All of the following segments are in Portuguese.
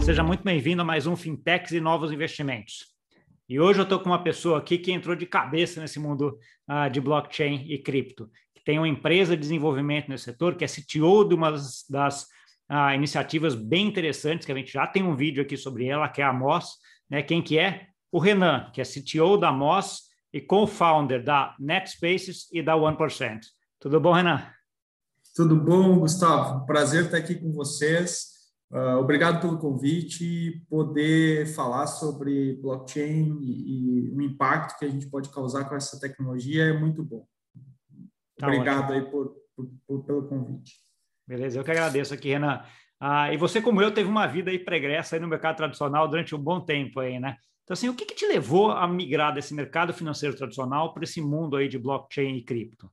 seja muito bem-vindo a mais um Fintechs e Novos Investimentos. E hoje eu estou com uma pessoa aqui que entrou de cabeça nesse mundo uh, de blockchain e cripto, que tem uma empresa de desenvolvimento nesse setor, que é CTO de uma das, uh, iniciativas bem interessantes, que a gente já tem um vídeo aqui sobre ela, que é a Moss. Né? Quem que é? O Renan, que é CTO da Moss e co-founder da NetSpaces e da 1%. Tudo bom, Renan? Tudo bom, Gustavo? Prazer estar aqui com vocês. Uh, obrigado pelo convite. Poder falar sobre blockchain e, e, o impacto que a gente pode causar com essa tecnologia é muito bom. Tá obrigado ótimo. aí por, por, por, pelo convite. Beleza, eu que agradeço aqui, Renan. Ah, e você, como eu, teve uma vida aí pregressa aí no mercado tradicional durante um bom tempo aí, né? Então, assim, o que, que te levou a migrar desse mercado financeiro tradicional para esse mundo aí de blockchain e cripto?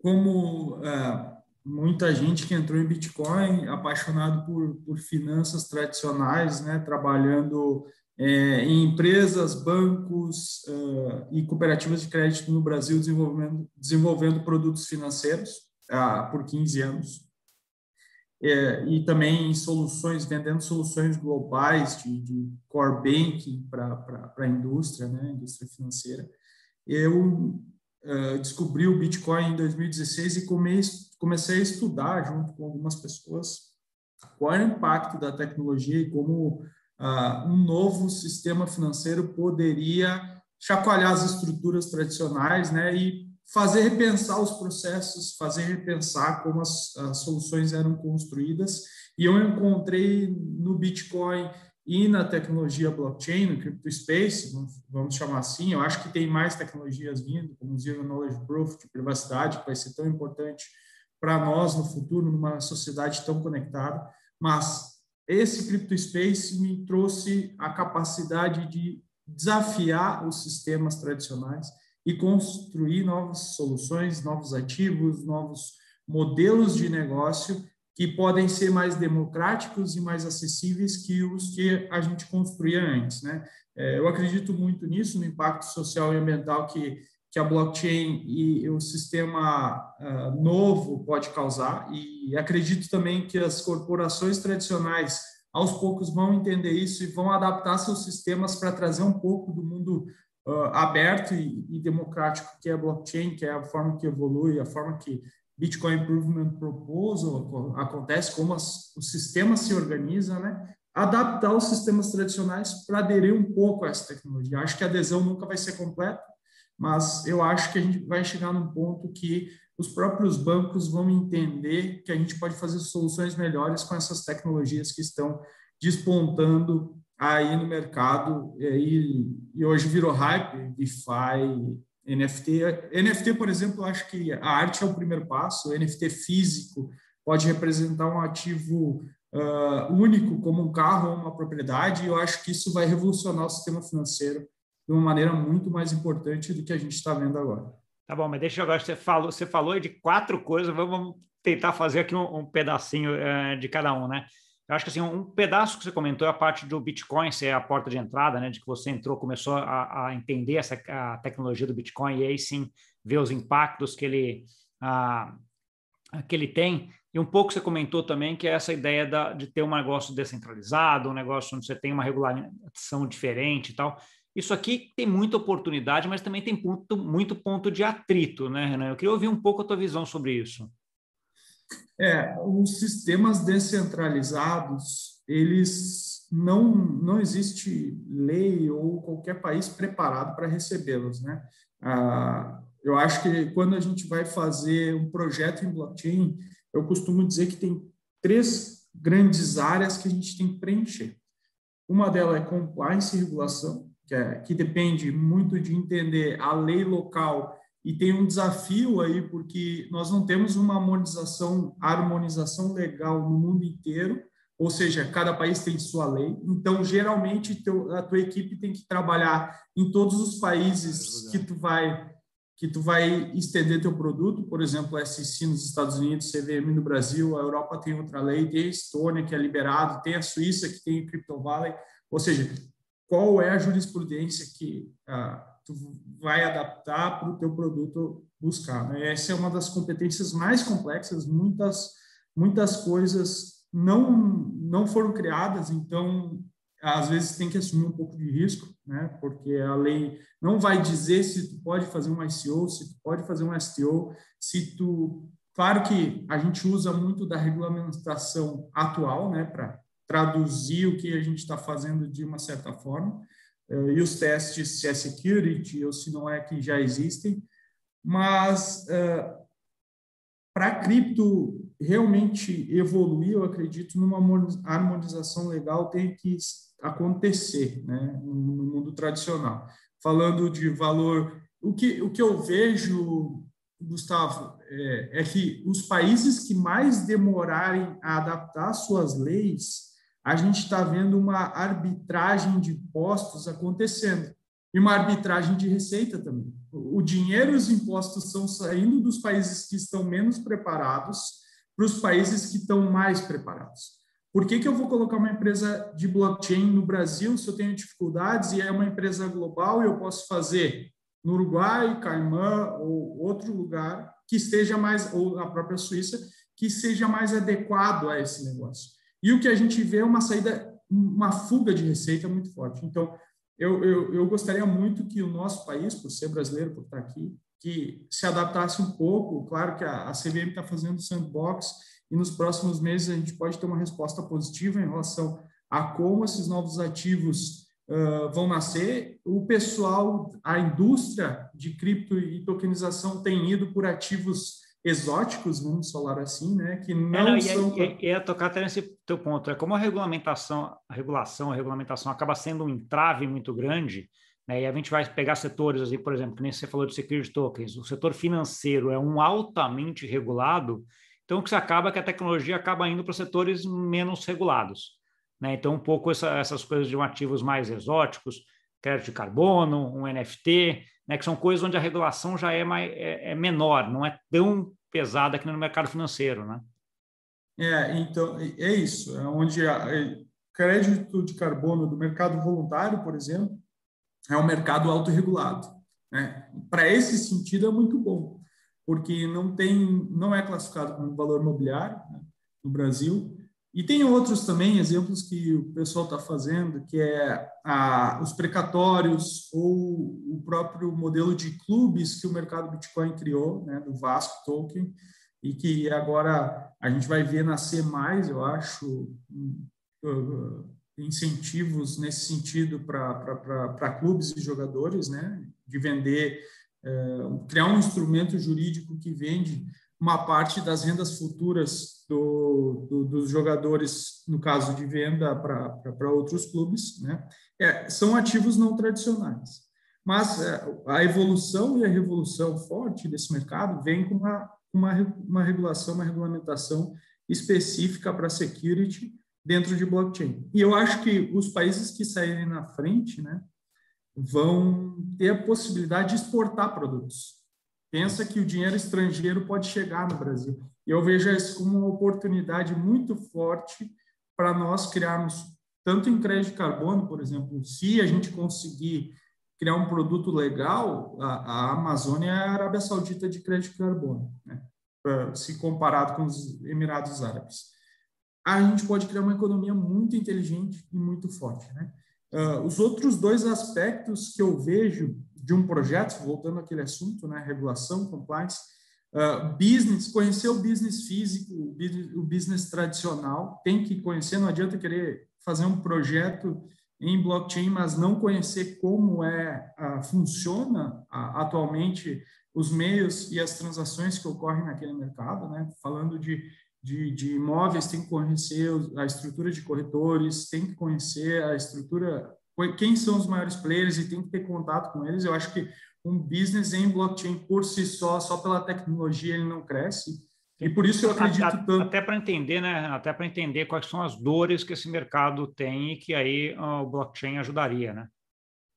Como uh, muita gente que entrou em Bitcoin, apaixonado por, por finanças tradicionais, né, trabalhando é, em empresas, bancos uh, e cooperativas de crédito no Brasil, desenvolvendo, desenvolvendo produtos financeiros uh, por 15 anos é, e também em soluções, vendendo soluções globais de, de core banking para a indústria, né, indústria financeira. Eu uh, descobri o Bitcoin em 2016 e comecei a estudar junto com algumas pessoas qual é o impacto da tecnologia e como uh, um novo sistema financeiro poderia chacoalhar as estruturas tradicionais, né, e fazer repensar os processos, fazer repensar como as, as soluções eram construídas. E eu encontrei no Bitcoin e na tecnologia blockchain, no crypto space, vamos chamar assim, eu acho que tem mais tecnologias vindo, como o Zero Knowledge Proof, de privacidade, que vai ser tão importante para nós no futuro, numa sociedade tão conectada, mas esse crypto space me trouxe a capacidade de desafiar os sistemas tradicionais e construir novas soluções, novos ativos, novos modelos de negócio que podem ser mais democráticos e mais acessíveis que os que a gente construía antes, né? É, eu acredito muito nisso, no impacto social e ambiental que, que a blockchain e o sistema uh, novo pode causar, e acredito também que as corporações tradicionais, aos poucos, vão entender isso e vão adaptar seus sistemas para trazer um pouco do mundo uh, aberto e, e, democrático que é a blockchain, que é a forma que evolui, a forma que Bitcoin Improvement Proposal acontece, como as, o sistema se organiza, né? Adaptar os sistemas tradicionais para aderir um pouco a essa tecnologia. Acho que a adesão nunca vai ser completa, mas eu acho que a gente vai chegar num ponto que os próprios bancos vão entender que a gente pode fazer soluções melhores com essas tecnologias que estão despontando aí no mercado e, e hoje virou hype, DeFi, NFT. NFT, por exemplo, eu acho que a arte é o primeiro passo, o NFT físico pode representar um ativo uh, único, como um carro ou uma propriedade, e eu acho que isso vai revolucionar o sistema financeiro de uma maneira muito mais importante do que a gente está vendo agora. Tá bom, mas deixa eu agora, você falou, você falou de quatro coisas, vamos tentar fazer aqui um, um pedacinho uh, de cada um, né? Eu acho que assim, um pedaço que você comentou é a parte do Bitcoin ser a porta de entrada, né? De que você entrou, começou a, a entender essa a tecnologia do Bitcoin e aí sim ver os impactos que ele, a, que ele tem. E um pouco você comentou também que é essa ideia da, de ter um negócio descentralizado, um negócio onde você tem uma regulamentação diferente e tal. Isso aqui tem muita oportunidade, mas também tem ponto, muito ponto de atrito, né, Renan? Eu queria ouvir um pouco a tua visão sobre isso. É, os sistemas descentralizados, eles não não existe lei ou qualquer país preparado para recebê-los, né? Ah, eu acho que quando a gente vai fazer um projeto em blockchain, eu costumo dizer que tem três grandes áreas que a gente tem que preencher. Uma delas é compliance e regulação, que, é, que depende muito de entender a lei local e tem um desafio aí, porque nós não temos uma harmonização, harmonização legal no mundo inteiro, ou seja, cada país tem sua lei. Então, geralmente, teu, a tua equipe tem que trabalhar em todos os países que tu vai que tu vai estender teu produto, por exemplo, SEC nos Estados Unidos, CVM no Brasil, a Europa tem outra lei, tem a Estônia que é liberado, tem a Suíça que tem o Crypto Valley, ou seja, qual é a jurisprudência que ah, tu vai adaptar para o teu produto buscar. Né? Essa é uma das competências mais complexas, muitas muitas coisas não, não foram criadas, então às vezes tem que assumir um pouco de risco, né? Porque a lei não vai dizer se tu pode fazer um ICO, se tu pode fazer um STO, se tu Claro que a gente usa muito da regulamentação atual, né, para traduzir o que a gente está fazendo de uma certa forma, e os testes se é security ou se não é que já existem, mas uh, para cripto realmente evoluir, eu acredito numa harmonização legal tem que acontecer, né, no mundo tradicional. Falando de valor, o que, o que eu vejo, Gustavo, é, é que os países que mais demorarem a adaptar suas leis, a gente está vendo uma arbitragem de impostos acontecendo e uma arbitragem de receita também. O dinheiro e os impostos estão saindo dos países que estão menos preparados para os países que estão mais preparados. Por que, que eu vou colocar uma empresa de blockchain no Brasil se eu tenho dificuldades e é uma empresa global e eu posso fazer no Uruguai, Caimã ou outro lugar que esteja mais, ou a própria Suíça, que seja mais adequado a esse negócio. E o que a gente vê é uma saída, uma fuga de receita muito forte. Então, eu, eu, eu gostaria muito que o nosso país, por ser brasileiro, por estar aqui, que se adaptasse um pouco. Claro que a, a CVM está fazendo sandbox e nos próximos meses a gente pode ter uma resposta positiva em relação a como esses novos ativos uh, vão nascer. O pessoal, a indústria de cripto e tokenização tem ido por ativos exóticos, vamos falar assim, né, que não, é, não são... E, e, e, tocar até nesse teu ponto, é como a regulamentação, a regulação, a regulamentação acaba sendo um entrave muito grande, né, e a gente vai pegar setores, assim, por exemplo, que nem você falou de security tokens, o setor financeiro é um altamente regulado, então o que se acaba é que a tecnologia acaba indo para setores menos regulados. Né? Então, um pouco essa, essas coisas de um ativos mais exóticos, crédito de carbono, um NFT, né, que são coisas onde a regulação já é, mais, é, é menor, não é tão pesada que no mercado financeiro, né? É, então, é isso, é onde a, é, crédito de carbono do mercado voluntário, por exemplo, é um mercado autorregulado. Né? Para esse sentido, é muito bom, porque não tem, não é classificado como valor imobiliário né, no Brasil, e tem outros também exemplos que o pessoal está fazendo, que é a, os precatórios ou o próprio modelo de clubes que o mercado Bitcoin criou, né, do Vasco Token, e que agora a gente vai ver nascer mais, eu acho, uh, incentivos nesse sentido para clubes e jogadores, né, de vender, uh, criar um instrumento jurídico que vende uma parte das rendas futuras do, do, dos jogadores, no caso de venda para outros clubes, né? É, são ativos não tradicionais. Mas é, a evolução e a revolução forte desse mercado vem com uma, uma, uma regulação, uma regulamentação específica para security dentro de blockchain. E eu acho que os países que saírem na frente né, vão ter a possibilidade de exportar produtos pensa que o dinheiro estrangeiro pode chegar no Brasil. E eu vejo isso como uma oportunidade muito forte para nós criarmos, tanto em crédito de carbono, por exemplo, se a gente conseguir criar um produto legal, a, a Amazônia é a Arábia Saudita de crédito de carbono, né? se comparado com os Emirados Árabes. A gente pode criar uma economia muito inteligente e muito forte. Né? Uh, os outros dois aspectos que eu vejo de um projeto, voltando àquele assunto, né, regulação, compliance, uh, business, conhecer o business físico, o business, o business tradicional, tem que conhecer, não adianta querer fazer um projeto em blockchain, mas não conhecer como é uh, funciona uh, atualmente os meios e as transações que ocorrem naquele mercado, né? Falando de, de, de imóveis, tem que conhecer a estrutura de corretores, tem que conhecer a estrutura quem são os maiores players e tem que ter contato com eles. Eu acho que um business em blockchain por si só, só pela tecnologia, ele não cresce. E por isso eu acredito até, tanto. Até para entender, né? Até para entender quais são as dores que esse mercado tem e que aí o blockchain ajudaria, né?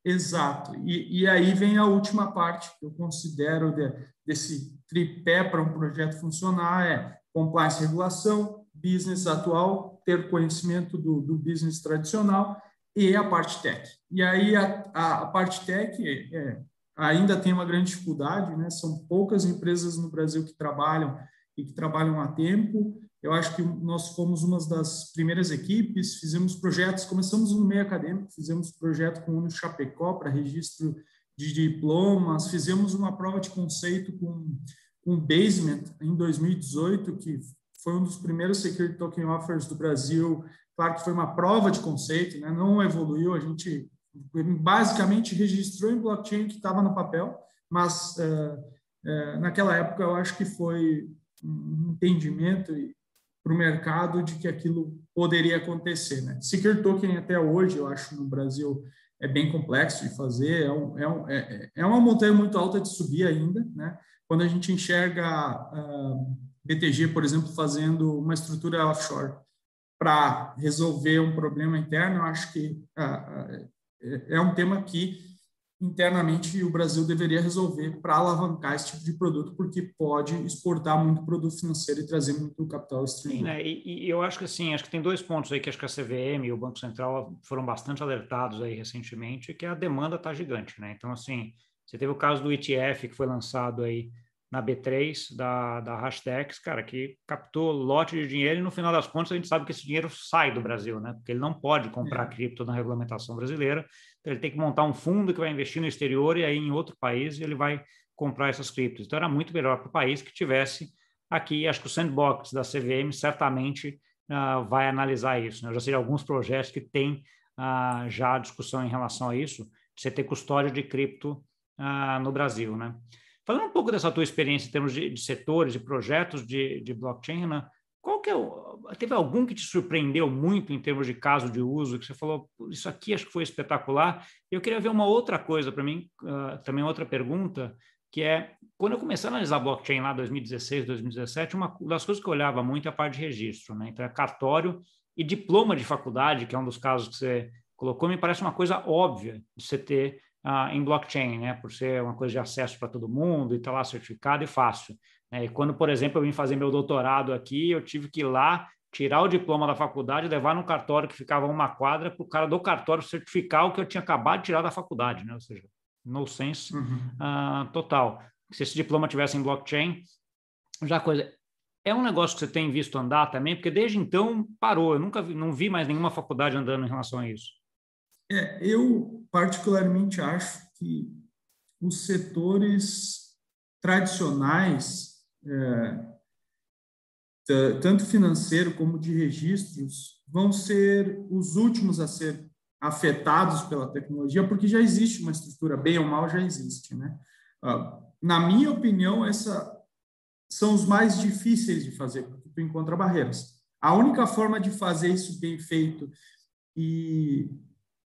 Exato. E, e aí vem a última parte que eu considero de, desse tripé para um projeto funcionar é compliance regulação, business atual, ter conhecimento do, do business tradicional e a parte tech. E aí a, a, a parte tech é, ainda tem uma grande dificuldade, né? São poucas empresas no Brasil que trabalham e que trabalham há tempo. Eu acho que nós fomos uma das primeiras equipes, fizemos projetos, começamos no meio acadêmico, fizemos projeto com o Uno Chapecó para registro de diplomas, fizemos uma prova de conceito com um basement em 2018, que foi um dos primeiros security token offers do Brasil. Claro que foi uma prova de conceito, né? não evoluiu, a gente basicamente registrou em blockchain que estava no papel, mas uh, uh, naquela época eu acho que foi um entendimento para o mercado de que aquilo poderia acontecer. Né? Security token até hoje, eu acho, no Brasil é bem complexo de fazer, é, um, é, um, é, é uma montanha muito alta de subir ainda, né? Quando a gente enxerga uh, BTG, por exemplo, fazendo uma estrutura offshore para resolver um problema interno, eu acho que uh, é um tema que internamente o Brasil deveria resolver para alavancar esse tipo de produto, porque pode exportar muito produto financeiro e trazer muito capital estrangeiro. Sim, né? E, e, eu acho que assim, acho que tem dois pontos aí que acho que a CVM e o Banco Central foram bastante alertados aí recentemente, que a demanda está gigante, né? Então, assim, você teve o caso do ETF que foi lançado aí na B3 da, da Hashtags, cara, que captou lote de dinheiro e no final das contas a gente sabe que esse dinheiro sai do Brasil, né? Porque ele não pode comprar é. cripto na regulamentação brasileira, então ele tem que montar um fundo que vai investir no exterior e aí em outro país ele vai comprar essas criptos. Então era muito melhor para o país que tivesse aqui, acho que o sandbox da CVM certamente uh, vai analisar isso. Né? Eu já sei de alguns projetos que têm uh, já discussão em relação a isso, de você ter custódia de cripto uh, no Brasil, né? Falando um pouco dessa tua experiência em termos de, de setores e projetos de, de blockchain, Renan, qual que é o, teve algum que te surpreendeu muito em termos de caso de uso, que você falou, isso aqui acho que foi espetacular. Eu queria ver uma outra coisa para mim, uh, também outra pergunta, que é, quando eu comecei a analisar blockchain lá 2016, 2017, uma das coisas que eu olhava muito é a parte de registro, né? Então é cartório e diploma de faculdade, que é um dos casos que você colocou, me parece uma coisa óbvia de você ter ah, em blockchain, né? Por ser uma coisa de acesso para todo mundo e estar tá lá certificado e fácil. Né? E quando, por exemplo, eu vim fazer meu doutorado aqui, eu tive que ir lá tirar o diploma da faculdade, levar num cartório que ficava uma quadra para o cara do cartório certificar o que eu tinha acabado de tirar da faculdade, né? Ou seja, no sense uhum. uh, total. Se esse diploma tivesse em blockchain, já coisa. É um negócio que você tem visto andar também, porque desde então parou. Eu nunca vi, não vi mais nenhuma faculdade andando em relação a isso. É, eu particularmente acho que os setores tradicionais, é, tanto financeiro como de registros, vão ser os últimos a ser afetados pela tecnologia, porque já existe uma estrutura, bem ou mal já existe, né? Ah, na minha opinião, essa são os mais difíceis de fazer, porque tu encontra barreiras. A única forma de fazer isso bem feito e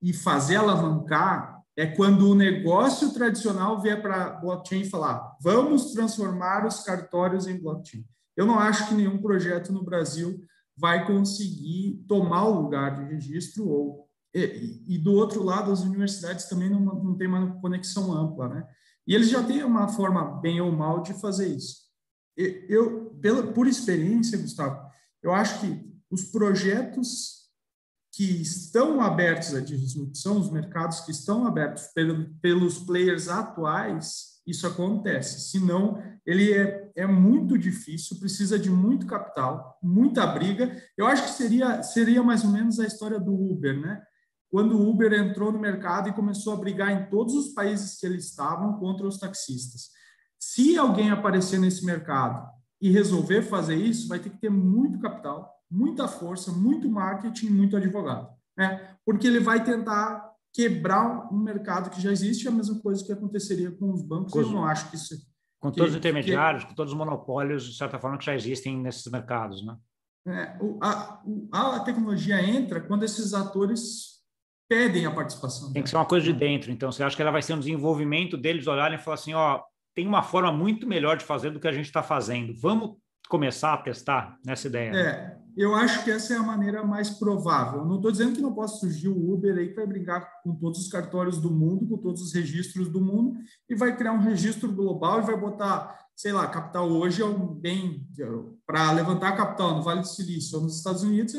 e fazer alavancar é quando o negócio tradicional vier para blockchain e falar: vamos transformar os cartórios em blockchain. Eu não acho que nenhum projeto no Brasil vai conseguir tomar o lugar de registro ou e, e do outro lado as universidades também não, não têm uma conexão ampla, né? E eles já têm uma forma bem ou mal de fazer isso. Eu, pela, por experiência, Gustavo, eu acho que os projetos que estão abertos à disrupção, os mercados que estão abertos pelo, pelos players atuais, isso acontece. Senão, ele é, é muito difícil, precisa de muito capital, muita briga. Eu acho que seria, seria mais ou menos a história do Uber, né? Quando o Uber entrou no mercado e começou a brigar em todos os países que eles estavam contra os taxistas. Se alguém aparecer nesse mercado e resolver fazer isso, vai ter que ter muito capital, muita força, muito marketing, muito advogado, né? Porque ele vai tentar quebrar um mercado que já existe, a mesma coisa que aconteceria com os bancos. Com, eu não acho que isso com que, todos os intermediários, que, com todos os monopólios, de certa forma, que já existem nesses mercados, né? É, a, a, tecnologia entra quando esses atores pedem a participação. Tem que ser uma coisa de dentro. Então, você acha que ela vai ser um desenvolvimento deles olharem e falar assim, ó, tem uma forma muito melhor de fazer do que a gente está fazendo. Vamos começar a testar nessa ideia? Né? É, eu acho que essa é a maneira mais provável. Não estou dizendo que não possa surgir o Uber aí que vai brigar com todos os cartórios do mundo, com todos os registros do mundo, e vai criar um registro global e vai botar, sei lá, capital hoje é um bem para levantar capital no Vale do Silício ou nos Estados Unidos,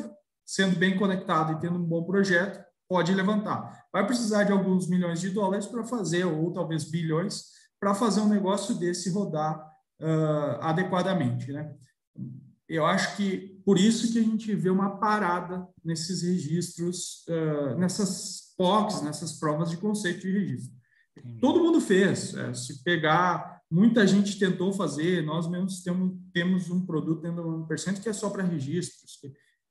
sendo bem conectado e tendo um bom projeto, pode levantar. Vai precisar de alguns milhões de dólares para fazer, ou talvez bilhões, para fazer um negócio desse rodar uh, adequadamente, né? eu acho que por isso que a gente vê uma parada nesses registros, uh, nessas POCs, nessas provas de conceito de registro. Todo mundo fez. É, se pegar, muita gente tentou fazer, nós mesmos temos, temos um produto dentro do 1% que é só para registros.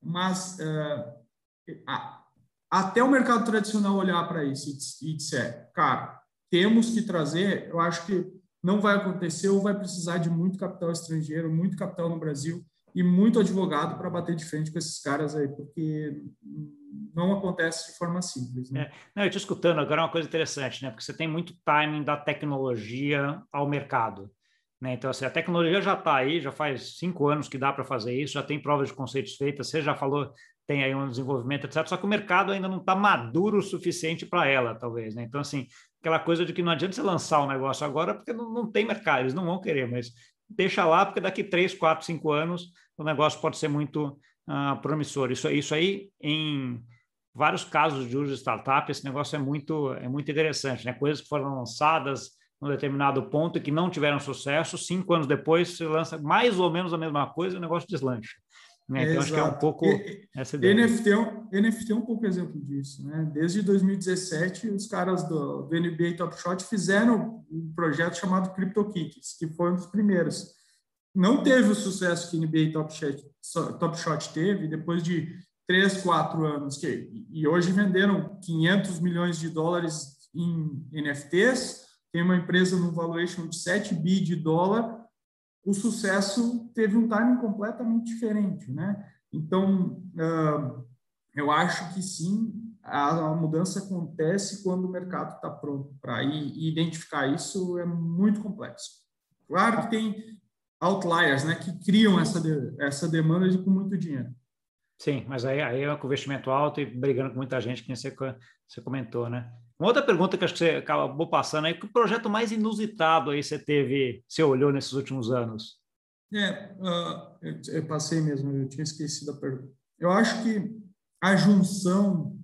Mas uh, a, até o mercado tradicional olhar para isso e, e disser, cara, temos que trazer, eu acho que não vai acontecer ou vai precisar de muito capital estrangeiro, muito capital no Brasil e muito advogado para bater de frente com esses caras aí, porque não acontece de forma simples. Né? É, não, eu estou escutando agora uma coisa interessante, né? Porque você tem muito timing da tecnologia ao mercado. Né? Então, assim, a tecnologia já está aí, já faz cinco anos que dá para fazer isso, já tem provas de conceitos feitas, você já falou, tem aí um desenvolvimento, etc. Só que o mercado ainda não está maduro o suficiente para ela, talvez. Né? Então, assim, aquela coisa de que não adianta você lançar o um negócio agora, porque não, não tem mercado, eles não vão querer, mas deixa lá, porque daqui três, quatro, cinco anos o negócio pode ser muito uh, promissor. Isso, isso aí, em vários casos de uso de startup, esse negócio é muito, é muito interessante, né? Coisas que foram lançadas num determinado ponto e que não tiveram sucesso, cinco anos depois você lança mais ou menos a mesma coisa e o negócio deslancha. Né? Então, acho que é um pouco e, essa ideia. NFT, é NFT é um pouco exemplo disso. Né? Desde 2017, os caras do, do NBA Top Shot fizeram um projeto chamado CryptoKitties, que foi um dos primeiros. Não teve o sucesso que NBA Top Shot, Top Shot teve, depois de três, quatro anos, que, e hoje venderam 500 milhões de dólares em NFTs, tem uma empresa no valuation de 7 bi de dólar, o sucesso teve um timing completamente diferente, né? Então, uh, eu acho que sim, a, a, mudança acontece quando o mercado está pronto para ir e identificar isso é muito complexo. Claro que tem outliers, né, que criam essa de, essa demanda de, com muito dinheiro. Sim, mas aí, aí é com investimento alto e brigando com muita gente, que você, você comentou, né? Uma outra pergunta que acho que você acabou passando aí, que projeto mais inusitado aí você teve, você olhou nesses últimos anos? É, uh, eu, eu, passei mesmo, eu tinha esquecido a pergunta. Eu acho que a junção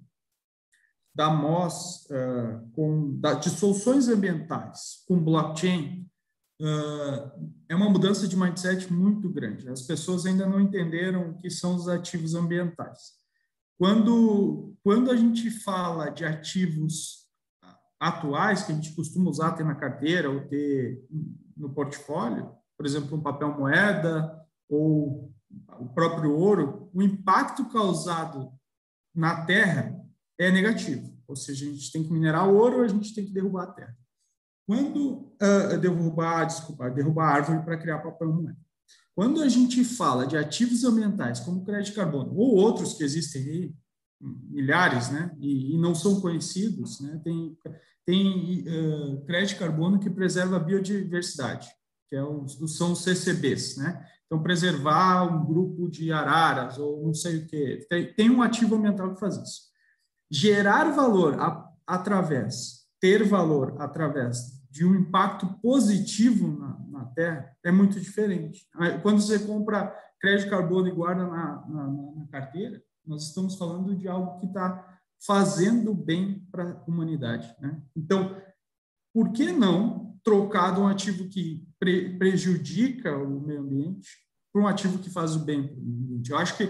da MOS uh, com, da, de soluções ambientais com blockchain é uma mudança de mindset muito grande. As pessoas ainda não entenderam o que são os ativos ambientais. Quando, quando a gente fala de ativos atuais, que a gente costuma usar, ter na carteira ou ter no portfólio, por exemplo, um papel moeda ou o próprio ouro, o impacto causado na terra é negativo. Ou seja, a gente tem que minerar ouro, a gente tem que derrubar a terra. Quando uh, derrubar, desculpa, derrubar a árvore para criar papel moeda. Quando a gente fala de ativos ambientais, como crédito de carbono, ou outros que existem aí, milhares, né, e, e não são conhecidos, né, tem, tem uh, crédito de carbono que preserva a biodiversidade, que é são os CCBs, né, então preservar um grupo de araras, ou não sei o que, tem, tem um ativo ambiental que faz isso. Gerar valor a, através, ter valor através de um impacto positivo na, na Terra é muito diferente. Quando você compra crédito carbono e guarda na, na, na carteira, nós estamos falando de algo que está fazendo bem para a humanidade. Né? Então, por que não trocar de um ativo que pre prejudica o meio ambiente por um ativo que faz o bem para o meio ambiente? Eu acho que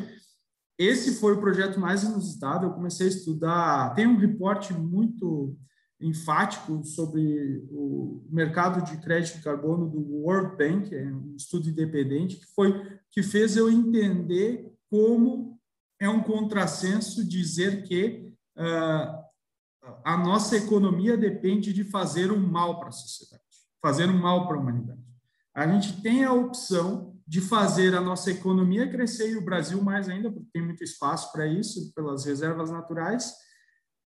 esse foi o projeto mais inusitado. Eu comecei a estudar. Tem um reporte muito enfático sobre o mercado de crédito de carbono do World Bank, é um estudo independente que foi que fez eu entender como é um contrassenso dizer que uh, a nossa economia depende de fazer um mal para a sociedade, fazer um mal para a humanidade. A gente tem a opção de fazer a nossa economia crescer e o Brasil mais ainda, porque tem muito espaço para isso pelas reservas naturais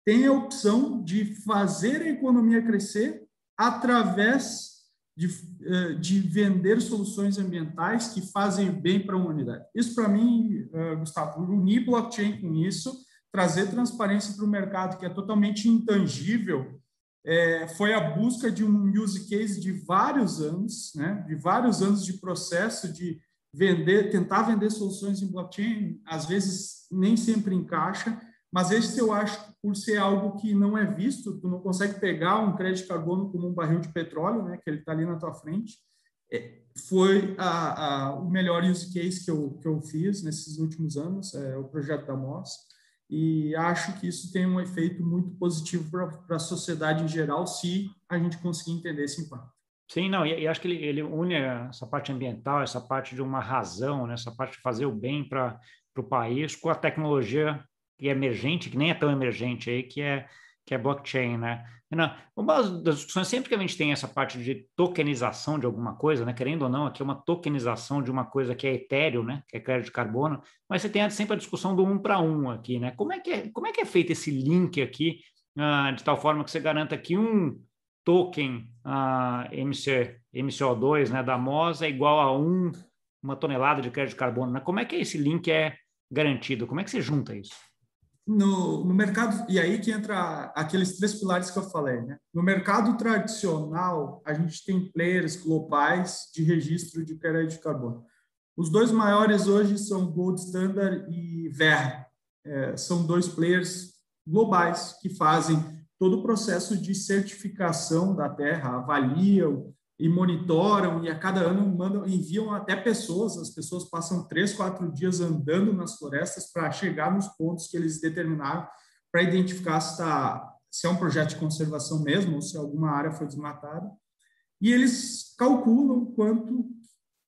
tem a opção de fazer a economia crescer através de, eh, de vender soluções ambientais que fazem bem para a humanidade. Isso, para mim, eh, Gustavo, unir blockchain com isso, trazer transparência para o mercado, que é totalmente intangível, é, foi a busca de um use case de vários anos, né, de vários anos de processo de vender, tentar vender soluções em blockchain, às vezes nem sempre encaixa, mas esse eu acho por ser algo que não é visto, tu não consegue pegar um crédito carbono como um barril de petróleo, né, que ele está ali na tua frente, é, foi a, a, o melhor use case que eu, que eu fiz nesses últimos anos, é o projeto da MOS, e acho que isso tem um efeito muito positivo para a sociedade em geral, se a gente conseguir entender esse impacto. Sim, não, e, e acho que ele, ele, une essa parte ambiental, essa parte de uma razão, né, essa parte de fazer o bem para o país com a tecnologia que é emergente, que nem é tão emergente aí, que é que é blockchain, né? Uma das discussões, sempre que a gente tem essa parte de tokenização de alguma coisa, né? Querendo ou não, aqui é uma tokenização de uma coisa que é etéreo, né? Que é crédito de carbono, mas você tem sempre a discussão do um para um aqui, né? Como é que é, como é, que é feito esse link aqui, uh, de tal forma que você garanta que um token uh, MC, MCO2 né, da MOS é igual a um, uma tonelada de crédito de carbono, né? Como é que esse link é garantido? Como é que você junta isso? No, no mercado, e aí que entra aqueles três pilares que eu falei, né? No mercado tradicional, a gente tem players globais de registro de crédito de carbono. Os dois maiores hoje são Gold Standard e Ver. É, são dois players globais que fazem todo o processo de certificação da terra, avaliam e monitoram e a cada ano mandam, enviam até pessoas. As pessoas passam três, quatro dias andando nas florestas para chegar nos pontos que eles determinaram para identificar se, tá, se é um projeto de conservação mesmo ou se alguma área foi desmatada. E eles calculam quanto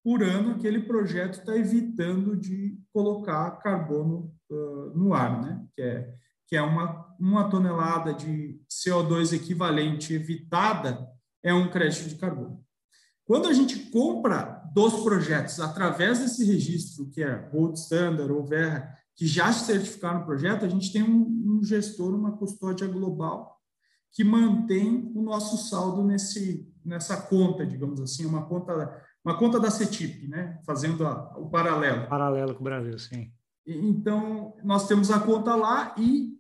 por ano aquele projeto está evitando de colocar carbono uh, no ar, né? Que é que é uma, uma tonelada de CO2 equivalente evitada é um crédito de carbono. Quando a gente compra dos projetos através desse registro, que é Gold Standard ou Verra, que já se certificaram no projeto, a gente tem um, um gestor, uma custódia global, que mantém o nosso saldo nesse, nessa conta, digamos assim, uma conta, uma conta da CETIP, né? fazendo a, o paralelo. Paralelo com o Brasil, sim. Então, nós temos a conta lá e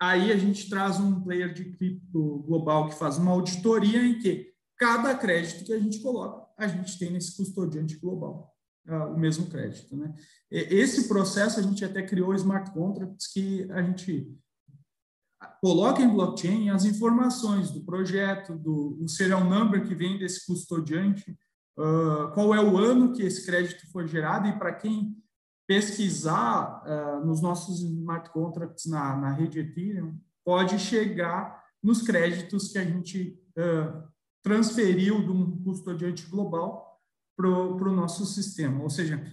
Aí a gente traz um player de cripto global que faz uma auditoria em que cada crédito que a gente coloca, a gente tem nesse custodiante global uh, o mesmo crédito. Né? Esse processo a gente até criou smart contracts que a gente coloca em blockchain as informações do projeto, do o serial number que vem desse custodiante, uh, qual é o ano que esse crédito foi gerado e para quem pesquisar uh, nos nossos smart contracts na, na rede Ethereum, pode chegar nos créditos que a gente uh, transferiu de um custodiante global para o nosso sistema. Ou seja,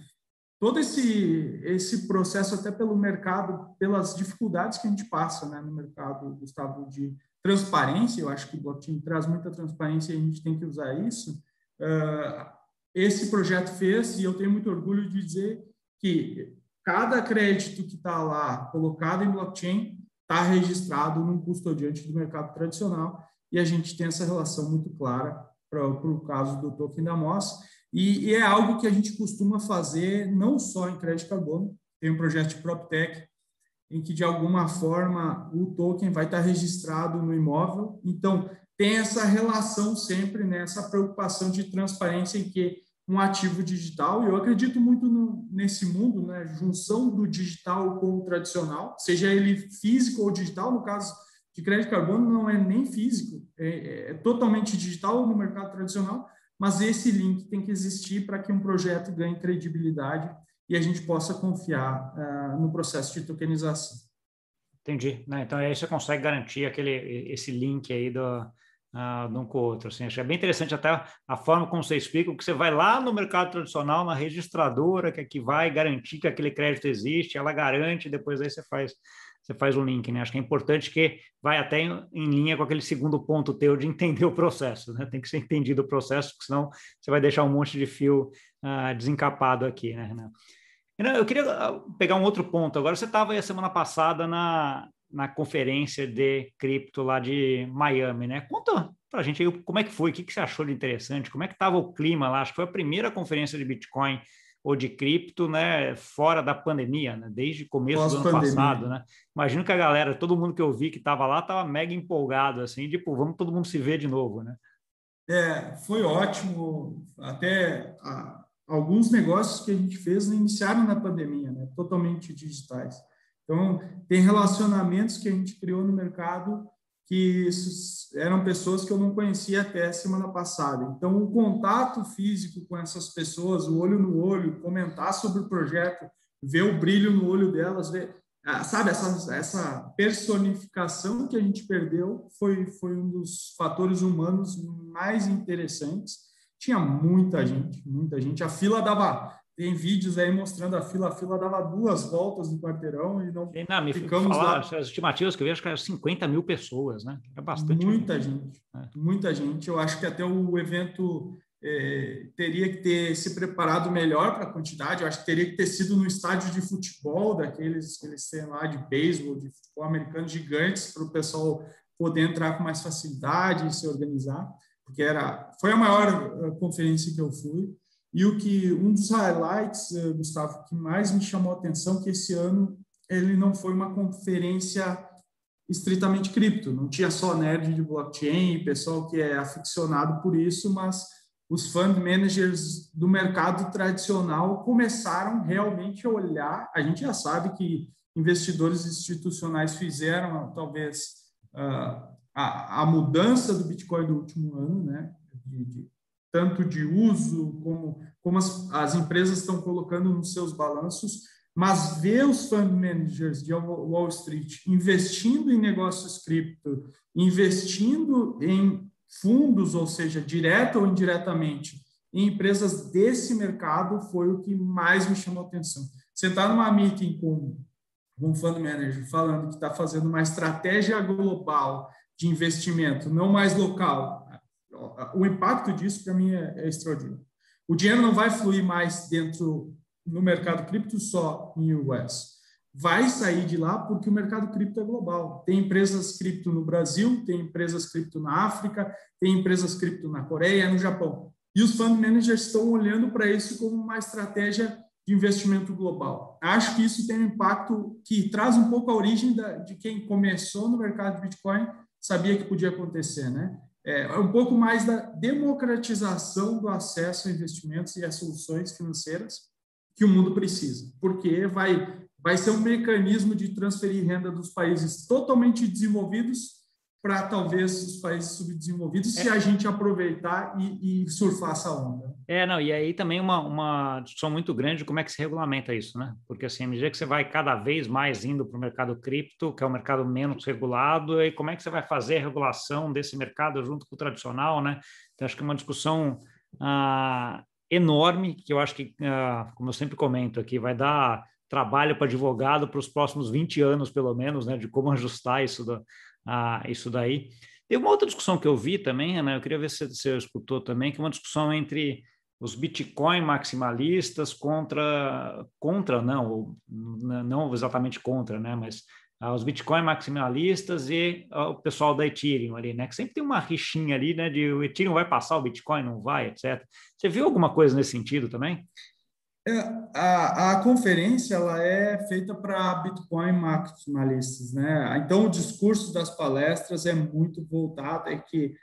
todo esse, esse processo, até pelo mercado, pelas dificuldades que a gente passa né, no mercado, Gustavo, de transparência, eu acho que o blockchain traz muita transparência e a gente tem que usar isso. Uh, esse projeto fez, e eu tenho muito orgulho de dizer que cada crédito que está lá colocado em blockchain está registrado num custodiante do mercado tradicional e a gente tem essa relação muito clara para o caso do token da MOS e, e, é algo que a gente costuma fazer não só em crédito carbono, tem um projeto de PropTech em que de alguma forma o token vai estar registrado no imóvel, então tem essa relação sempre nessa né, preocupação de transparência em que um ativo digital, e eu acredito muito no, nesse mundo, né, junção do digital com o tradicional, seja ele físico ou digital, no caso de crédito carbono não é nem físico, é, é totalmente digital no mercado tradicional, mas esse link tem que existir para que um projeto ganhe credibilidade e a gente possa confiar uh, no processo de tokenização. Entendi. Né? Então aí você consegue garantir aquele esse link aí do, de um com o outro. Assim. Acho é bem interessante até a forma como você explica, que você vai lá no mercado tradicional, na registradora, que é que vai garantir que aquele crédito existe, ela garante, depois aí você faz você faz o link, né? Acho que é importante que vai até em, em, linha com aquele segundo ponto teu de entender o processo, né? Tem que ser entendido o processo, porque senão você vai deixar um monte de fio uh, desencapado aqui, né? Eu queria pegar um outro ponto. Agora, você estava aí a semana passada na, na conferência de cripto lá de Miami, né? Conta para a gente aí como é que foi, o que, que você achou de interessante, como é que estava o clima lá? Acho que foi a primeira conferência de Bitcoin ou de cripto, né, fora da pandemia, né, desde o começo do ano passado, né? Imagino que a galera, todo mundo que eu vi que estava lá, estava mega empolgado, assim, tipo, vamos todo mundo se ver de novo, né? É, foi ótimo. Até a, alguns negócios que a gente fez iniciaram na pandemia, né, totalmente digitais. Então, tem relacionamentos que a gente criou no mercado que eram pessoas que eu não conhecia até semana passada. Então, o contato físico com essas pessoas, o olho no olho, comentar sobre o projeto, ver o brilho no olho delas, ver, ah, sabe, essa, essa personificação que a gente perdeu foi, foi um dos fatores humanos mais interessantes. Tinha muita gente, muita gente. A fila dava tem vídeos aí mostrando a fila, a fila dava duas voltas no quarteirão e não, e, não me ficamos falar, lá. As estimativas que eu vi, acho que eram 50 mil pessoas, né? É bastante. Muita gente, gente é. muita gente. Eu acho que até o evento é, teria que ter se preparado melhor para a quantidade. Eu acho que teria que ter sido no estádio de futebol, daqueles que eles têm lá de beisebol, de futebol americano gigantes, para o pessoal poder entrar com mais facilidade e se organizar, porque era foi a maior eh, conferência que eu fui. E o que um dos highlights, eh, Gustavo, que mais me chamou a atenção que esse ano ele não foi uma conferência estritamente cripto, não tinha só nerd de blockchain, pessoal que é aficionado por isso, mas os fund managers do mercado tradicional começaram realmente a olhar. A gente já sabe que investidores institucionais fizeram talvez ah, a, a mudança do Bitcoin do último ano, né? De, de, tanto de uso como, como as, as empresas estão colocando nos seus balanços, mas ver os fund managers de Wall Street investindo em negócios cripto, investindo em fundos, ou seja, direta ou indiretamente, em empresas desse mercado foi o que mais me chamou atenção. Sentar numa meeting com um fund manager falando que está fazendo uma estratégia global de investimento, não mais local, o impacto disso para mim é, é, extraordinário. O dinheiro não vai fluir mais dentro no mercado cripto só em US. Vai sair de lá porque o mercado cripto é global. Tem empresas cripto no Brasil, tem empresas cripto na África, tem empresas cripto na Coreia, no Japão. E os fund managers estão olhando para isso como uma estratégia de investimento global. Acho que isso tem um impacto que traz um pouco a origem da, de quem começou no mercado de Bitcoin sabia que podia acontecer, né? É um pouco mais da democratização do acesso a investimentos e a soluções financeiras que o mundo precisa, porque vai, vai ser um mecanismo de transferir renda dos países totalmente desenvolvidos para talvez os países subdesenvolvidos, é. se a gente aproveitar e, e, surfar essa onda. É, não, e aí também uma, uma discussão muito grande de como é que se regulamenta isso, né? Porque assim, à medida que você vai cada vez mais indo para o mercado cripto, que é o um mercado menos regulado, e como é que você vai fazer a regulação desse mercado junto com o tradicional, né? Então, acho que é uma discussão ah, enorme, que eu acho que, ah, como eu sempre comento aqui, vai dar trabalho para advogado para os próximos 20 anos, pelo menos, né? De como ajustar isso da a isso daí. Tem uma outra discussão que eu vi também, né? eu queria ver se você escutou também, que é uma discussão entre os Bitcoin maximalistas contra, contra não, não exatamente contra, né? mas ah, os Bitcoin maximalistas e ah, o pessoal da Ethereum ali, né? Que sempre tem uma rixinha ali, né? De o Ethereum vai passar, o Bitcoin não vai, etc. Você viu alguma coisa nesse sentido também? É, a, a conferência ela é feita para Bitcoin maximalistas, né? Então o discurso das palestras é muito voltado é que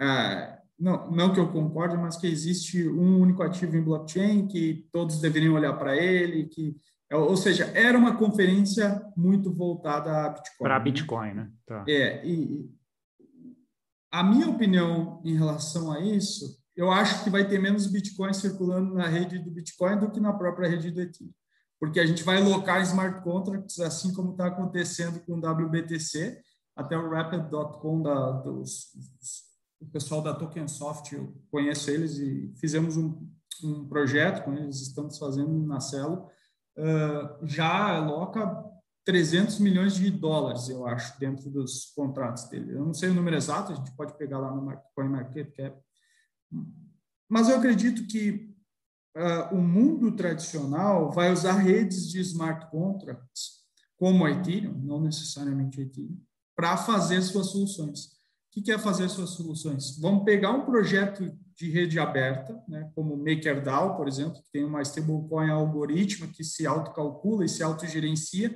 é, não, não que eu concorde, mas que existe um único ativo em blockchain que todos deveriam olhar para ele, que é, ou seja, era uma conferência muito voltada a Bitcoin. Para né? Bitcoin, né? Tá. É, e a minha opinião em relação a isso eu acho que vai ter menos Bitcoin circulando na rede do Bitcoin do que na própria rede do Ethereum. Porque a gente vai locar smart contracts, assim como está acontecendo com o WBTC, até o Rapid.com, o pessoal da Tokensoft, eu conheço eles e fizemos um, um projeto com eles, estamos fazendo na Celo, uh, já loca 300 milhões de dólares, eu acho, dentro dos contratos dele. Eu não sei o número exato, a gente pode pegar lá no CoinMarketCap, mas eu acredito que uh, o mundo tradicional vai usar redes de smart contracts, como a Ethereum, não necessariamente a Ethereum, para fazer suas soluções. O que é fazer suas soluções? Vamos pegar um projeto de rede aberta, né, como MakerDAO, por exemplo, que tem uma stablecoin algoritmo que se autocalcula e se autogerencia,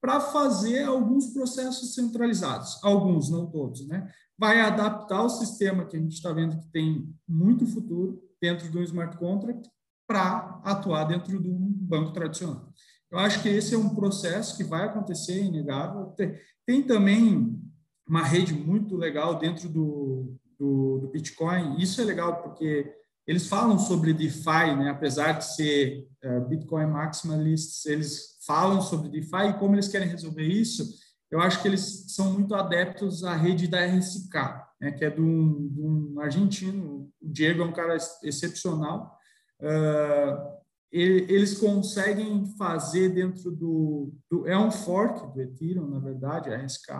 para fazer alguns processos centralizados, alguns, não todos, né? Vai adaptar o sistema que a gente está vendo que tem muito futuro dentro do smart contract para atuar dentro de um banco tradicional. Eu acho que esse é um processo que vai acontecer, inegável. Tem, tem também uma rede muito legal dentro do, do, do, Bitcoin. Isso é legal porque eles falam sobre DeFi, né? apesar de ser uh, Bitcoin maximalists, eles falam sobre DeFi e como eles querem resolver isso. Eu acho que eles são muito adeptos à rede da RSK, né? que é de um, de um argentino. O Diego é um cara excepcional. Uh, eles conseguem fazer dentro do, do, é um fork do Ethereum, na verdade, RSK,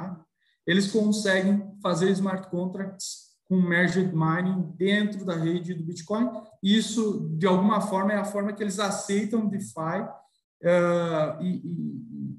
eles conseguem fazer smart contracts com merged mining dentro da rede do Bitcoin. Isso, de alguma forma, é a forma que eles aceitam DeFi uh, e, e,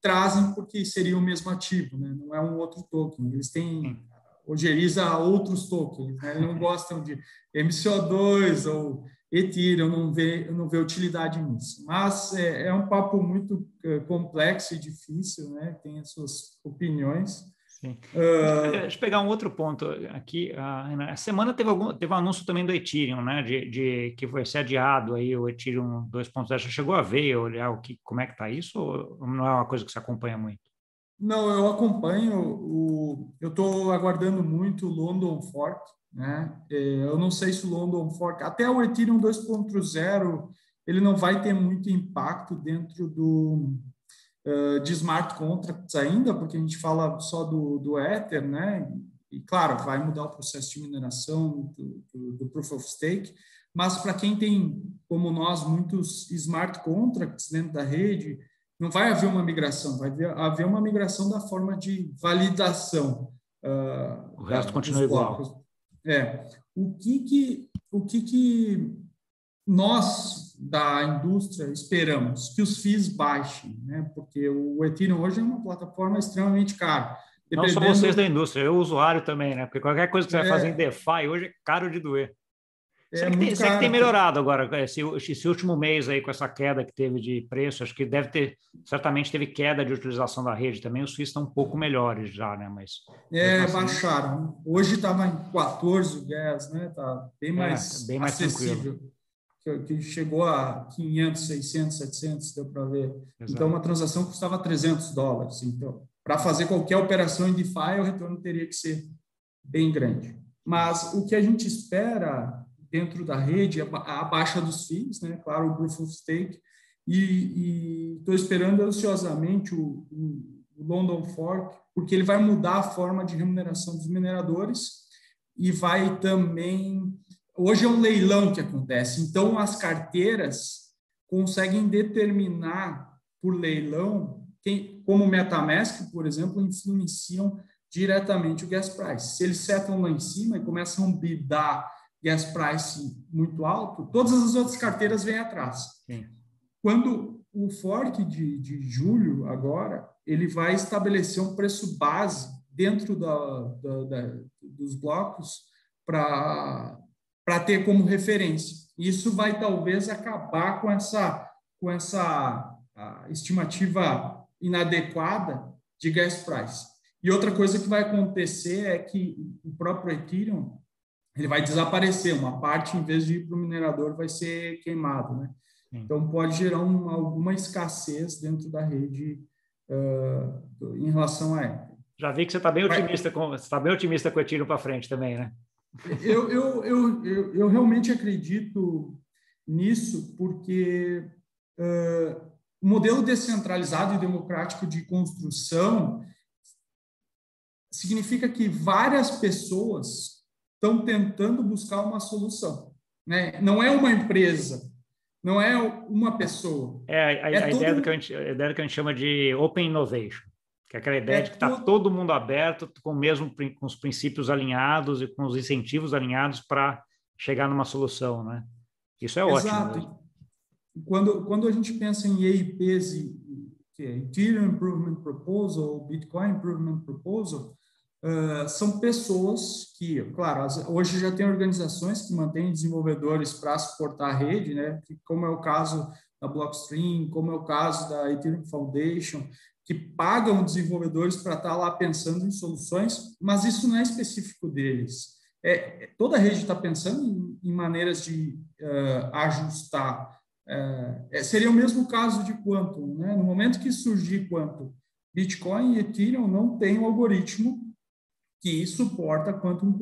trazem porque seria o mesmo ativo, né? não é um outro token. Eles têm ojeriza outros tokens, né? eles não gostam de MCO2 ou Ethereum não vê, não vê utilidade nisso. Mas é, é um papo muito é, complexo e difícil, né? tem as suas opiniões. Sim. Uh... Deixa eu pegar um outro ponto aqui. A semana teve algum teve um anúncio também do Ethereum, né? De, de que vai ser adiado aí o Ethereum 2.0. Você chegou a ver, olhar o que, como é que está isso ou não é uma coisa que você acompanha muito? Não, eu acompanho. O, eu estou aguardando muito o London Fork, né? É, eu não sei se o London Fork, até o Ethereum 2.0, ele não vai ter muito impacto dentro do de smart contracts ainda, porque a gente fala só do, do Ether, né? E claro, vai mudar o processo de mineração do, do, do Proof of Stake, mas para quem tem, como nós, muitos smart contracts dentro da rede, não vai haver uma migração, vai haver uma migração da forma de validação. Uh, o resto continua igual. É. O que que, o que que nós da indústria esperamos? Que os FIIs baixem, né? Porque o Ethereum hoje é uma plataforma extremamente cara. Não só vocês da indústria, eu usuário também, né? Porque qualquer coisa que você é... vai fazer em DeFi hoje é caro de doer. É que, tem, que tem melhorado agora, esse, esse, último mês aí com essa queda que teve de preço, acho que deve ter, certamente teve queda de utilização da rede também, os FIIs estão um pouco melhores já, né? Mas. É, assim, baixaram. Hoje estava em 14 o gas, né? Tá bem é, mais, é, bem mais acessível. Que, que, chegou a 500, 600, 700, deu para ver. Exato. Então, uma transação custava 300 dólares. Então, para fazer qualquer operação em DeFi, o retorno teria que ser bem grande. Mas o que a gente espera dentro da rede, a, baixa dos FIIs, né? claro, o Proof of Stake, e estou esperando ansiosamente o, o, o, London Fork, porque ele vai mudar a forma de remuneração dos mineradores e vai também... Hoje é um leilão que acontece, então as carteiras conseguem determinar por leilão, quem, como o MetaMask, por exemplo, influenciam diretamente o gas price. Se eles setam lá em cima e começam a bidar gas price muito alto, todas as outras carteiras vêm atrás. Sim. Quando o fork de, de julho, agora, ele vai estabelecer um preço base dentro da, da, da dos blocos para ter como referência. Isso vai talvez acabar com essa, com essa estimativa inadequada de gas price. E outra coisa que vai acontecer é que o próprio Ethereum ele vai desaparecer. Uma parte, em vez de ir para o minerador, vai ser queimado, né? Então, pode gerar uma, alguma escassez dentro da rede uh, em relação a ela. Já vi que você está bem otimista com você está bem otimista com o tiro para frente também, né? Eu, eu, eu, eu, eu, realmente acredito nisso porque uh, o modelo descentralizado e democrático de construção significa que várias pessoas estão tentando buscar uma solução. Né? Não é uma empresa, não é uma pessoa. É, a, é a ideia, do que a, gente, a ideia que a gente chama de Open Innovation, que é aquela ideia é de que está todo... todo mundo aberto, com, mesmo, com os princípios alinhados e com os incentivos alinhados para chegar numa solução. Né? Isso é Exato. ótimo. Quando, quando a gente pensa em EIPs, que é Ethereum Improvement Proposal, Bitcoin Improvement Proposal, Uh, são pessoas que, claro, as, hoje já tem organizações que mantêm desenvolvedores para suportar a rede, né? como é o caso da Blockstream, como é o caso da Ethereum Foundation, que pagam desenvolvedores para estar lá pensando em soluções, mas isso não é específico deles. É, toda a rede está pensando em, em, maneiras de uh, ajustar. Uh, seria o mesmo caso de Quantum. Né? No momento que surgir Quantum, Bitcoin e Ethereum não têm um algoritmo que suporta quantum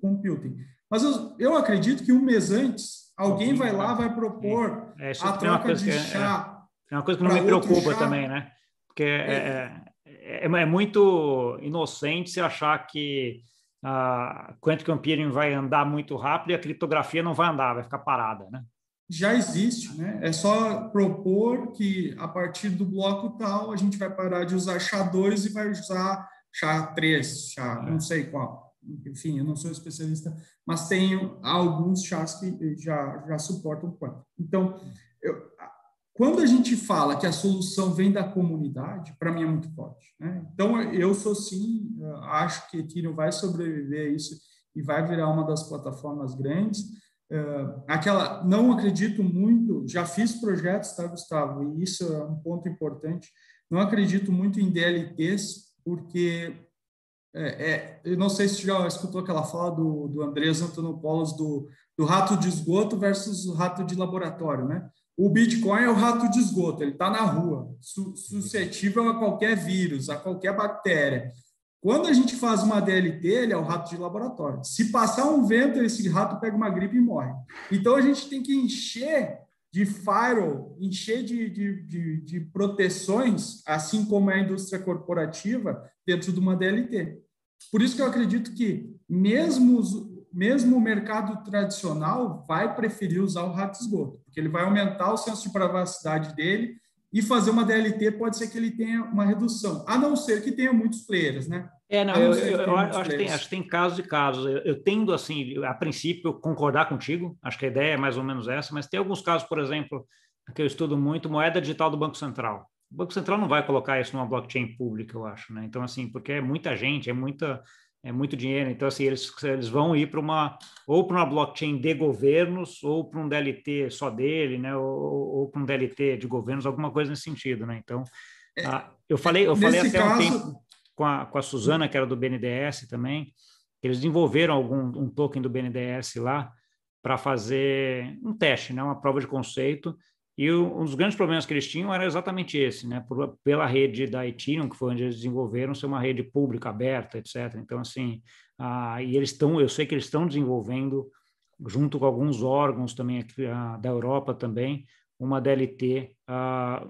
computing. Mas eu, eu acredito que um mês antes, alguém vai lá, vai propor é, a troca de chá. É, é, uma coisa que não me preocupa também, né? Porque é, é, é, muito inocente se achar que a quantum computing vai andar muito rápido e a criptografia não vai andar, vai ficar parada, né? Já existe, né? É só propor que a partir do bloco tal a gente vai parar de usar SHA-2 e vai usar SHA-3, SHA, não sei qual. Enfim, eu não sou especialista, mas tenho alguns chás que já, já suportam quanto. Então, eu, quando a gente fala que a solução vem da comunidade, para mim é muito forte. Né? Então, eu sou sim, acho que Ethereum vai sobreviver a isso e vai virar uma das plataformas grandes. Uh, aquela, não acredito muito, já fiz projetos, tá, Gustavo? E isso é um ponto importante. Não acredito muito em DLTs, porque é, é, eu não sei se já escutou aquela fala do, do Andrés Antonopoulos do, do rato de esgoto versus o rato de laboratório, né? O Bitcoin é o rato de esgoto, ele está na rua, suscetível a qualquer vírus, a qualquer bactéria. Quando a gente faz uma DLT, ele é o rato de laboratório. Se passar um vento, esse rato pega uma gripe e morre. Então a gente tem que encher de firewall, encher de, de, de, de proteções, assim como é a indústria corporativa, dentro de uma DLT. Por isso que eu acredito que mesmo mesmo o mercado tradicional vai preferir usar o rato esgoto, porque ele vai aumentar o senso de privacidade dele e fazer uma DLT pode ser que ele tenha uma redução, a não ser que tenha muitos players, né? É, não, eu, eu, eu acho, que tem, acho que tem casos e casos. Eu, eu, tendo, assim, a princípio, concordar contigo, acho que a ideia é mais ou menos essa, mas tem alguns casos, por exemplo, que eu estudo muito, moeda digital do Banco Central. O Banco Central não vai colocar isso numa blockchain pública, eu acho, né? Então, assim, porque é muita gente, é muita é muito dinheiro. Então, assim, eles, eles vão ir para uma, ou para uma blockchain de governos, ou para um DLT só dele, né? Ou, ou para um DLT de governos, alguma coisa nesse sentido, né? Então, é, ah, eu falei, eu falei até caso... um tempo com a, com a Suzana, que era do BNDES também, que eles desenvolveram algum um token do BNDES lá para fazer um teste, né? Uma prova de conceito e o, um dos grandes problemas que eles tinham era exatamente esse, né? Por, pela rede da Ethereum, que foi onde eles desenvolveram, ser uma rede pública, aberta, etc. Então, assim, ah, e eles estão, eu sei que eles estão desenvolvendo, junto com alguns órgãos também aqui, ah, da Europa também, uma DLT ah,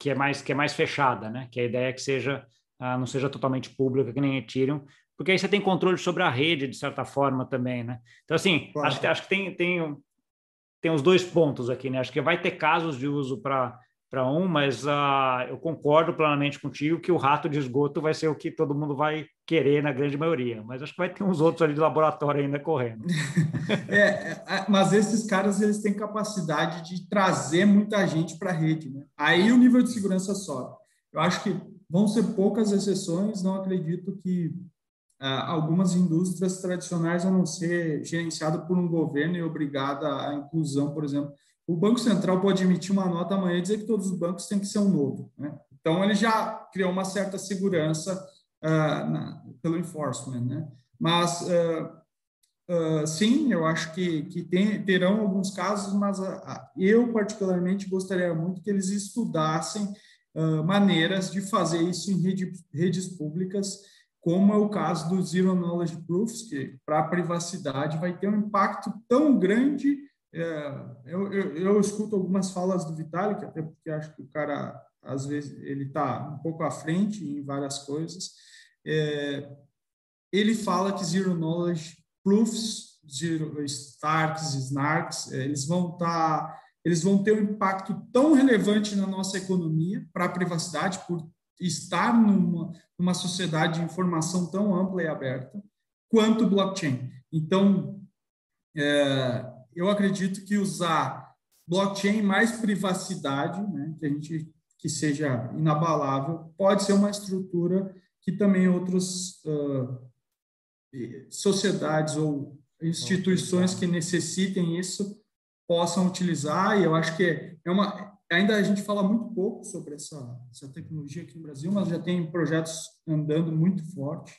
que é mais que é mais fechada, né? Que a ideia é que seja não seja totalmente pública, que nem Ethereum, porque aí você tem controle sobre a rede de certa forma também, né? Então, assim, claro. acho, acho que tem, tem tem os dois pontos aqui, né? Acho que vai ter casos de uso para para um, mas uh, eu concordo plenamente contigo que o rato de esgoto vai ser o que todo mundo vai querer na grande maioria, mas acho que vai ter uns outros ali de laboratório ainda correndo. É, é, é, mas esses caras eles têm capacidade de trazer muita gente para a rede, né? Aí o nível de segurança sobe. Eu acho que vão ser poucas exceções, não acredito que algumas indústrias tradicionais vão ser gerenciadas por um governo e obrigada à inclusão, por exemplo. O Banco Central pode emitir uma nota amanhã e dizer que todos os bancos têm que ser um novo. Né? Então, ele já criou uma certa segurança uh, na, pelo enforcement. Né? Mas, uh, uh, sim, eu acho que, que tem, terão alguns casos, mas eu, particularmente, gostaria muito que eles estudassem maneiras de fazer isso em rede, redes públicas como é o caso do Zero Knowledge Proofs, que para a privacidade vai ter um impacto tão grande. É, eu, eu, eu, escuto algumas falas do Vitalik, até porque acho que o cara, às vezes, ele está um pouco à frente em várias coisas. É, ele fala que Zero Knowledge Proofs, Zero Starks, Snarks, é, eles vão estar... Tá, eles vão ter um impacto tão relevante na nossa economia para a privacidade, por estar numa, numa sociedade de informação tão ampla e aberta quanto o blockchain. Então, é, eu acredito que usar blockchain mais privacidade, né, que a gente que seja inabalável, pode ser uma estrutura que também outras uh, sociedades ou instituições que necessitem isso possam utilizar. E eu acho que é uma ainda a gente fala muito pouco sobre essa, essa tecnologia aqui no Brasil, mas já tem projetos andando muito forte.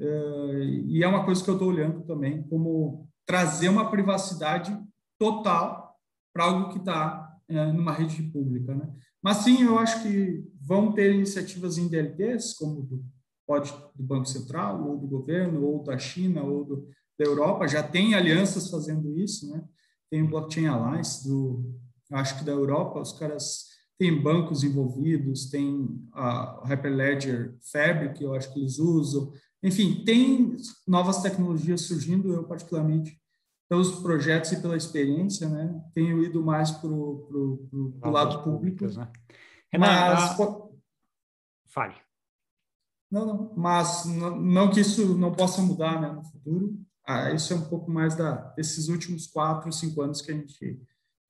Uh, e é uma coisa que eu estou olhando também, como trazer uma privacidade total para algo que está uh, eh, numa rede pública. Né? Mas sim, eu acho que vão ter iniciativas em DLTs, como do, pode do Banco Central, ou do governo, ou da China, ou do, da Europa, já tem alianças fazendo isso, né? Tem o Blockchain Alliance, do, acho que da Europa, os caras têm bancos envolvidos, tem a Hyperledger Fabric, eu acho que eles usam. Enfim, tem novas tecnologias surgindo, eu particularmente, pelos projetos e pela experiência, né? Tenho ido mais para o lado público. Né? Mas... Fale. Não, não, mas não, não, que isso não possa mudar né, no futuro. Ah, isso é um pouco mais da, desses últimos quatro, cinco anos que a gente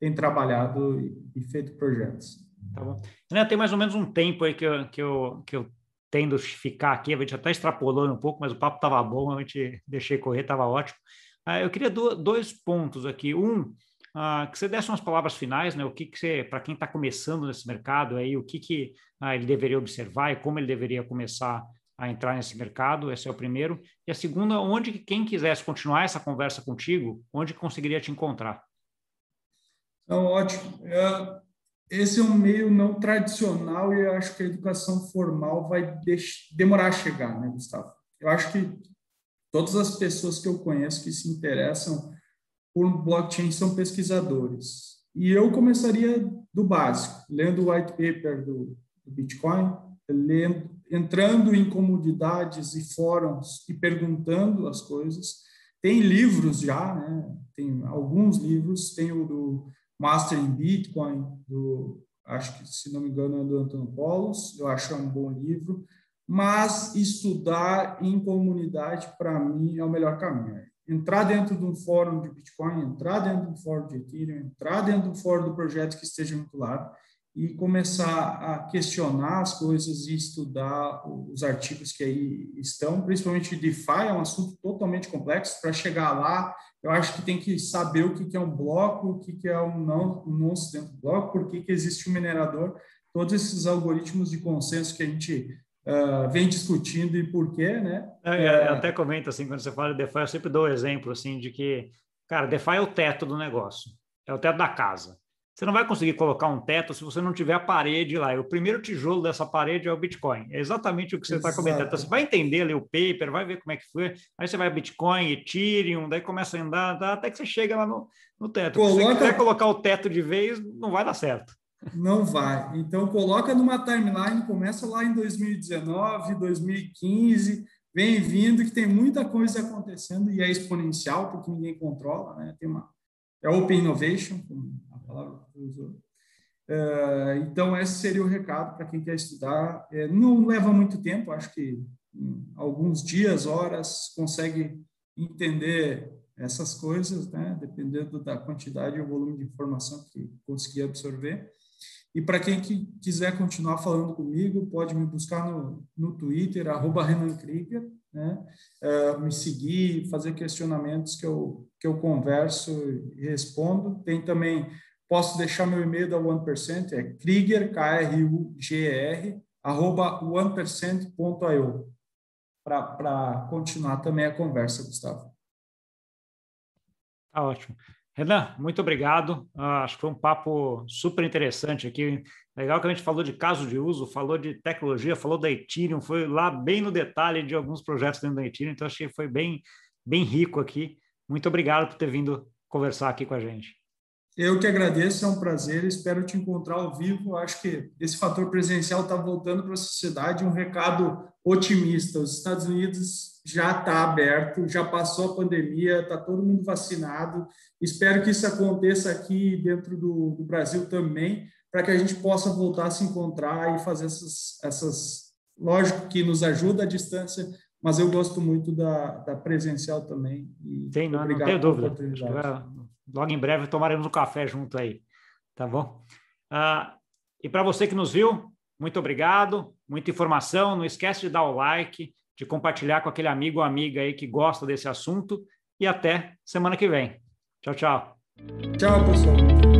tem trabalhado e, feito projetos. Tá bom. Tem mais ou menos um tempo aí que eu, que eu, que eu tendo ficar aqui, a gente até extrapolou um pouco, mas o papo estava bom, a gente deixei correr, estava ótimo. Ah, eu queria do, dois pontos aqui. Um, ah, que você desse umas palavras finais, né? O que, que você, para quem está começando nesse mercado aí, o que, que ah, ele deveria observar e como ele deveria começar a entrar nesse mercado, esse é o primeiro. E a segunda, onde quem quisesse continuar essa conversa contigo, onde conseguiria te encontrar? Então, ótimo. É, esse é um meio não tradicional e eu acho que a educação formal vai demorar a chegar, né, Gustavo? Eu acho que todas as pessoas que eu conheço que se interessam por blockchain são pesquisadores. E eu começaria do básico, lendo o white paper do, do Bitcoin, lendo, entrando em comunidades e fóruns e perguntando as coisas. Tem livros já, né? tem alguns livros, tem o do Master in Bitcoin, do, acho que, se não me engano, é do Antônio Polos, eu acho é um bom livro, mas estudar em comunidade, para mim, é o melhor caminho. Entrar dentro de um fórum de Bitcoin, entrar dentro de um fórum de Ethereum, entrar dentro de um fórum do projeto que esteja vinculado, e começar a questionar as coisas e estudar os artigos que aí estão, principalmente DeFi, é um assunto totalmente complexo. Para chegar lá, eu acho que tem que saber o que é um bloco, o que é um não, um nonce dentro do bloco, por que, existe um minerador, todos esses algoritmos de consenso que a gente uh, vem discutindo e por quê, né? É, é, eu até comento assim, quando você fala de DeFi, eu sempre dou o exemplo assim de que, cara, DeFi é o teto do negócio, é o teto da casa. Você não vai conseguir colocar um teto se você não tiver a parede lá. E o primeiro tijolo dessa parede é o Bitcoin. É exatamente o que você está comentando. Então, você vai entender ali o paper, vai ver como é que foi. Aí você vai Bitcoin, Ethereum, daí começa a andar, até que você chega lá no, no teto. Coloca... Se você quiser colocar o teto de vez, não vai dar certo. Não vai. Então, coloca numa timeline, começa lá em 2019, 2015, vem vindo, que tem muita coisa acontecendo e é exponencial, porque ninguém controla, né? Tem uma... É Open Innovation, como palavra que usou. É, então, esse seria o recado para quem quer estudar. É, não leva muito tempo, acho que alguns dias, horas, consegue entender essas coisas, né? dependendo da quantidade e o volume de informação que conseguir absorver. E para quem que quiser continuar falando comigo, pode me buscar no, no Twitter, arroba Renan Krieger, né? Uh, me seguir, fazer questionamentos que eu, que eu converso e respondo. Tem também Posso deixar meu e-mail da 1%, é krieger, K-R-U-G-E-R, arroba 1%.io, para continuar também a conversa, Gustavo. Tá ótimo. Renan, muito obrigado. Uh, acho que foi um papo super interessante aqui. Legal que a gente falou de caso de uso, falou de tecnologia, falou da Ethereum, foi lá bem no detalhe de alguns projetos dentro da Ethereum, então achei que foi bem, bem rico aqui. Muito obrigado por ter vindo conversar aqui com a gente. Eu que agradeço, é um prazer, espero te encontrar ao vivo. Acho que esse fator presencial está voltando para a sociedade um recado otimista. Os Estados Unidos já está aberto, já passou a pandemia, está todo mundo vacinado. Espero que isso aconteça aqui dentro do, do Brasil também, para que a gente possa voltar a se encontrar e fazer essas, essas. Lógico que nos ajuda a distância, mas eu gosto muito da, da presencial também. E Sim, não, não tenho dúvida logo em breve tomaremos um café junto aí, tá bom? Ah, e para você que nos viu, muito obrigado, muita informação. Não esquece de dar o like, de compartilhar com aquele amigo ou amiga aí que gosta desse assunto. E até semana que vem. Tchau, tchau. Tchau, pessoal.